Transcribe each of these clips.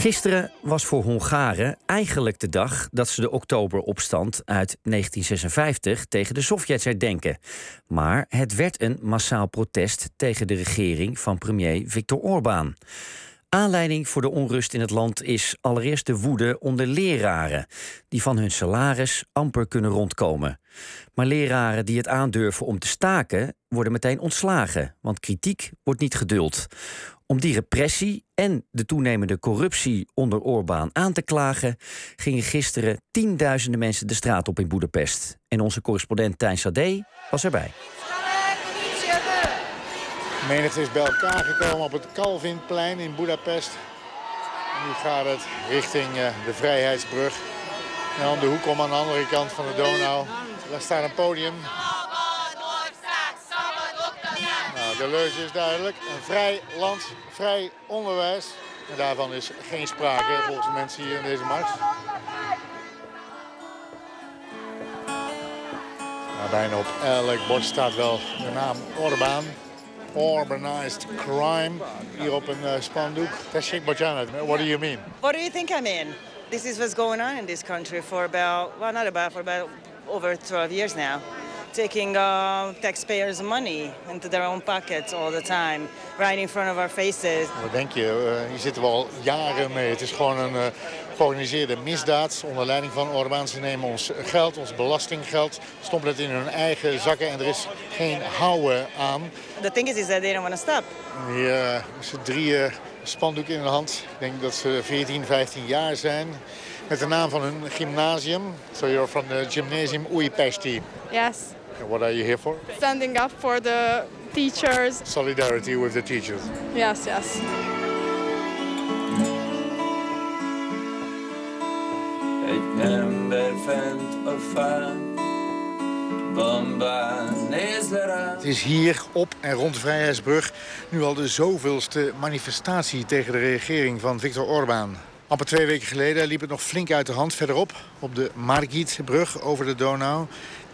Gisteren was voor Hongaren eigenlijk de dag dat ze de oktoberopstand uit 1956 tegen de Sovjets herdenken. Maar het werd een massaal protest tegen de regering van premier Viktor Orbán. Aanleiding voor de onrust in het land is allereerst de woede onder leraren, die van hun salaris amper kunnen rondkomen. Maar leraren die het aandurven om te staken, worden meteen ontslagen, want kritiek wordt niet geduld. Om die repressie en de toenemende corruptie onder Orbán aan te klagen, gingen gisteren tienduizenden mensen de straat op in Boedapest. En onze correspondent Tijn Sade was erbij. Menigte is bij elkaar gekomen op het Calvinplein in Budapest. Nu gaat het richting uh, de Vrijheidsbrug. Aan de hoek om aan de andere kant van de Donau. Daar staat een podium. Nou, de leuze is duidelijk. Een vrij land, vrij onderwijs. En daarvan is geen sprake volgens de mensen hier in deze mars. Bijna op elk bord staat wel de naam Orbán. Urbanized crime. Hier op een uh, spandoek. Tashik Bojana, what do you mean? What do you think I mean? This is what's going on in this country for about, well, not about, for about over 12 years now. Taking uh, taxpayers' money into their own pockets all the time, right in front of our faces. Wat denk je? Uh, hier zitten we al jaren mee. Het is gewoon een uh, georganiseerde misdaad onder leiding van Orbán. Ze nemen ons geld, ons belastinggeld, stoppen het in hun eigen zakken en er is geen houden aan. The thing is, is that they don't want to stop. Hier ze drie spandoeken in de hand. Ik denk dat ze 14, 15 jaar zijn. Met de naam van hun gymnasium. So you're from the gymnasium Uipesti. Yes. And what are you here for? Standing up for the teachers. Solidarity with the teachers. Yes, yes. Het is hier op en rond Vrijheidsbrug nu al de zoveelste manifestatie tegen de regering van Viktor Orbán. Amper twee weken geleden liep het nog flink uit de hand verderop op de Margitbrug over de Donau.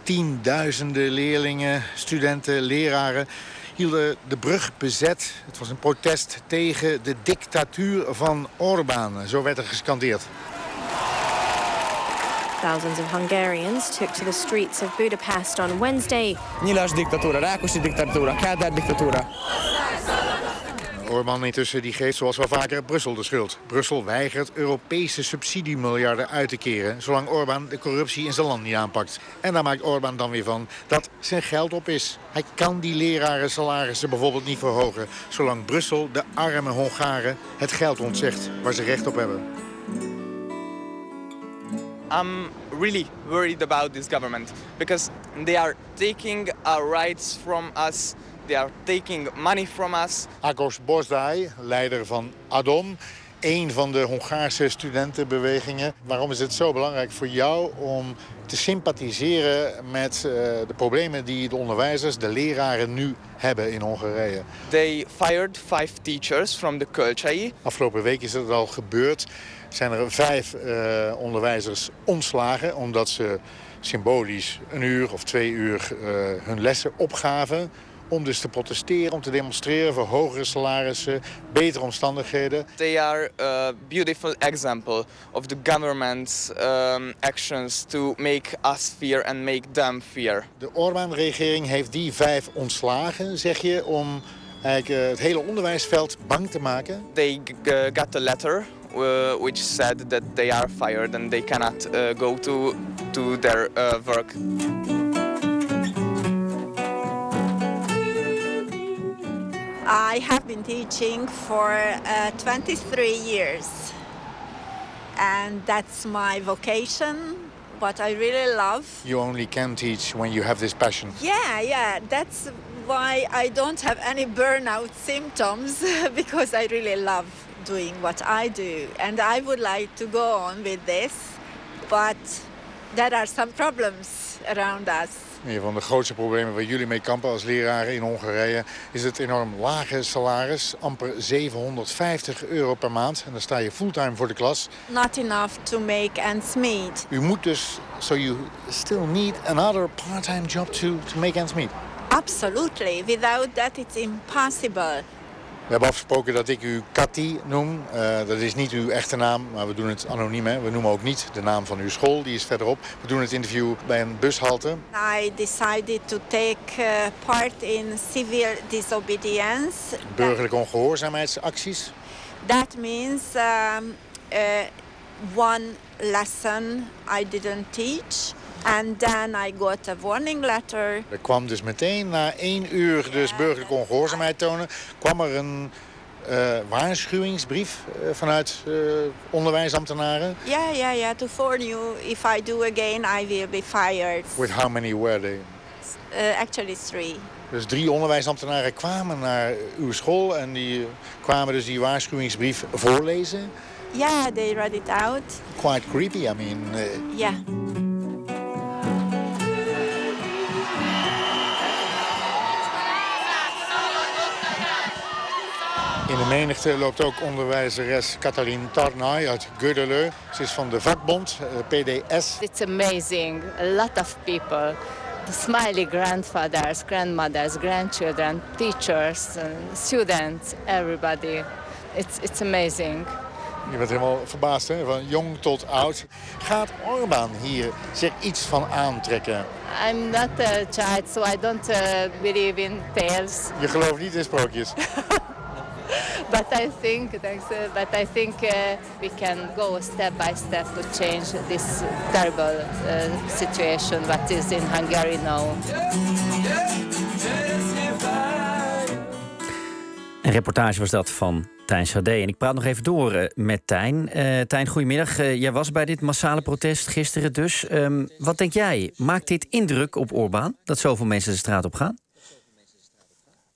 Tienduizenden leerlingen, studenten, leraren hielden de brug bezet. Het was een protest tegen de dictatuur van Orbán. Zo werd er gescandeerd. Thousands of Hungarians took to the streets of Budapest on Wednesday. Nyilas dictatúra, Rákosi dictatúra, Kádár dictatúra. Orbán intussen die geeft zoals wel vaker Brussel de schuld. Brussel weigert Europese subsidiemiljarden uit te keren... zolang Orbán de corruptie in zijn land niet aanpakt. En daar maakt Orbán dan weer van dat zijn geld op is. Hij kan die leraren salarissen bijvoorbeeld niet verhogen... zolang Brussel de arme Hongaren het geld ontzegt waar ze recht op hebben. I'm really worried about this government because they are taking our rights from us. They are taking money from us. Agos Bozdai, leider van ADOM, een van de Hongaarse studentenbewegingen. Waarom is het zo belangrijk voor jou om te sympathiseren met uh, de problemen die de onderwijzers, de leraren nu hebben in Hongarije? They fired five teachers from the Kölcsei. Afgelopen week is het al gebeurd zijn er vijf uh, onderwijzers ontslagen... omdat ze symbolisch een uur of twee uur uh, hun lessen opgaven... om dus te protesteren, om te demonstreren voor hogere salarissen, betere omstandigheden. They are a beautiful example of the government's um, actions to make us fear and make them fear. De Orbán-regering heeft die vijf ontslagen, zeg je, om eigenlijk uh, het hele onderwijsveld bang te maken? They got a letter uh, which said that they are fired and they cannot uh, go to, to their uh, work. I have been teaching for uh, 23 years and that's my vocation what I really love. You only can teach when you have this passion. Yeah, yeah, that's why I don't have any burnout symptoms because I really love doing what I do. And I would like to go on with this, but there are some problems around us. Een van de grootste problemen waar jullie mee kampen als leraren in Hongarije... is het enorm lage salaris, amper 750 euro per maand. En dan sta je fulltime voor de klas. Not enough to make ends meet. U moet dus, so you still need another part-time job to, to make ends meet. Absolutely. Without that it's impossible. We hebben afgesproken dat ik u Kati noem. Uh, dat is niet uw echte naam, maar we doen het anoniem. Hè. We noemen ook niet de naam van uw school, die is verderop. We doen het interview bij een bushalte. I decided to take uh, part in civil disobedience. Burgerlijke ongehoorzaamheidsacties. That means um, uh, one lesson I didn't teach. And then I got a warning letter. Er kwam dus meteen na één uur dus burgerlijke ongehoorzaamheid tonen... kwam er een uh, waarschuwingsbrief uh, vanuit uh, onderwijsambtenaren? Ja, ja, ja. To warn you, if I do again, I will be fired. With how many were they? actually three. Dus drie onderwijsambtenaren kwamen naar uw school... en die kwamen dus die waarschuwingsbrief voorlezen? Ja, yeah, they read it out. Quite creepy, I mean. Ja. In de menigte loopt ook onderwijzeres Katalin Tarnay uit Gödele. Ze is van de vakbond eh, PDS. It's amazing. A lot of people. The smiley grandfathers, grandmothers, grandchildren, teachers, students, everybody. It's, it's amazing. Je bent helemaal verbaasd, hè? van jong tot oud. Gaat Orbán hier zich iets van aantrekken? I'm not a child, so I don't uh, believe in tales. Je gelooft niet in sprookjes? but I think, thanks, uh, but I think uh, we can go step by step to change this terrible uh, situation that is in Hungary now. Een reportage was dat van Tijn Sade. En ik praat nog even door uh, met Tijn. Uh, Tijn, goedemiddag. Uh, jij was bij dit massale protest gisteren dus. Um, wat denk jij? Maakt dit indruk op Orbán dat zoveel mensen de straat op gaan?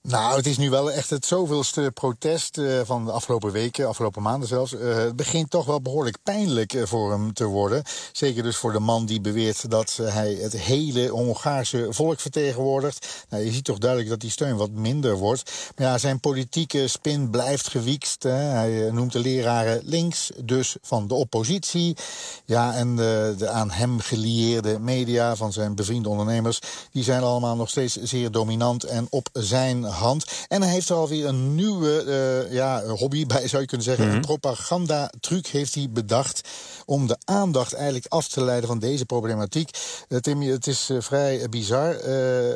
Nou, het is nu wel echt het zoveelste protest uh, van de afgelopen weken, afgelopen maanden zelfs. Uh, het begint toch wel behoorlijk pijnlijk uh, voor hem te worden. Zeker dus voor de man die beweert dat hij het hele Hongaarse volk vertegenwoordigt. Nou, je ziet toch duidelijk dat die steun wat minder wordt. Maar ja, zijn politieke spin blijft gewiekst. Hè. Hij noemt de leraren links, dus van de oppositie. Ja, en de aan hem gelieerde media van zijn bevriende ondernemers... die zijn allemaal nog steeds zeer dominant en op zijn hand. En hij heeft er alweer een nieuwe uh, ja, hobby bij, zou je kunnen zeggen. Mm -hmm. Een propagandatruc heeft hij bedacht om de aandacht eigenlijk af te leiden van deze problematiek. Uh, Tim, het is uh, vrij bizar.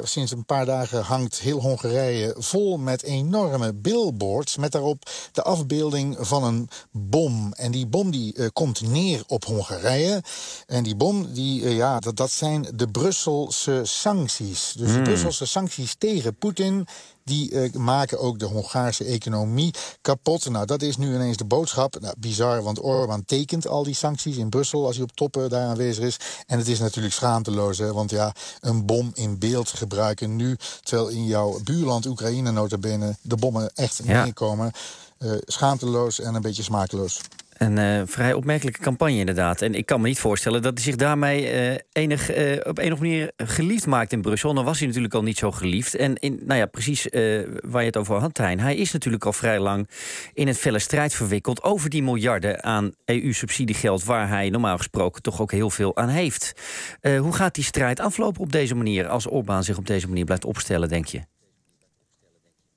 sinds een paar dagen hangt heel Hongarije vol met enorme billboards... met daarop de afbeelding van een bom. En die bom die komt neer op Hongarije. En die bom, die, ja, dat, dat zijn de Brusselse sancties. Dus de Brusselse sancties tegen Poetin die uh, maken ook de Hongaarse economie kapot. Nou, dat is nu ineens de boodschap. Nou, bizar, want Orbán tekent al die sancties in Brussel... als hij op toppen daar aanwezig is. En het is natuurlijk schaamteloos, hè, want ja, een bom in beeld gebruiken nu... terwijl in jouw buurland Oekraïne nota bene de bommen echt ja. meekomen... Uh, schaamteloos en een beetje smakeloos. Een uh, vrij opmerkelijke campagne inderdaad. En ik kan me niet voorstellen dat hij zich daarmee uh, enig, uh, op een of manier geliefd maakt in Brussel. Dan was hij natuurlijk al niet zo geliefd. En nou ja, precies waar je het over had, Tijn. Hij is natuurlijk al vrij lang in het felle strijd verwikkeld... over die miljarden aan EU-subsidiegeld... waar hij normaal gesproken toch ook heel veel aan heeft. hoe gaat die strijd aflopen op deze manier... als Orbán zich op deze manier blijft opstellen, denk je?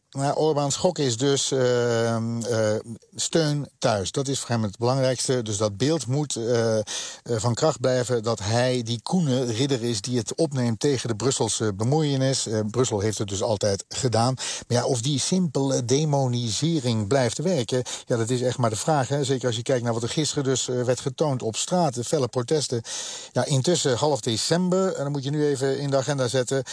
Nou, Orbán's schok is dus uh, uh, steun thuis. Dat is voor hem het belangrijkste. Dus dat beeld moet uh, van kracht blijven dat hij die koene ridder is... die het opneemt tegen de Brusselse bemoeienis. Brussel heeft het dus altijd gedaan. Maar ja, of die simpele demonisering blijft werken... ja, dat is echt maar de vraag. Hè? Zeker als je kijkt naar wat er gisteren dus werd getoond op straat. De felle protesten. Ja, intussen half december, en dan moet je nu even in de agenda zetten...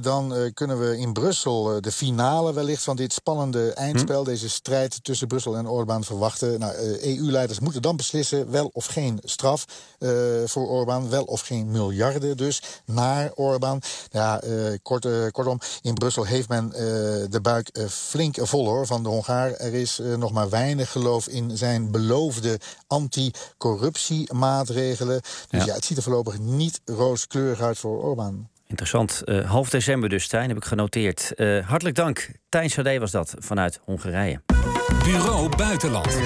dan kunnen we in Brussel de finale wellicht van dit spannende eindspel, hm? deze strijd tussen Brussel en Orbán verwachten. Nou, EU-leiders moeten dan beslissen wel of geen straf uh, voor Orbán, wel of geen miljarden dus naar Orbán. Ja, uh, kort, uh, kortom, in Brussel heeft men de buik flink vol hoor, van de Hongaar. Er is nog maar weinig geloof in zijn beloofde anticorruptiemaatregelen. Dus ja. ja, het ziet er voorlopig niet rooskleurig uit voor Orbán. Interessant. Uh, half december dus, Tijn, heb ik genoteerd. Uh, hartelijk dank. Tijn Sade was dat, vanuit Hongarije. Bureau Buitenland.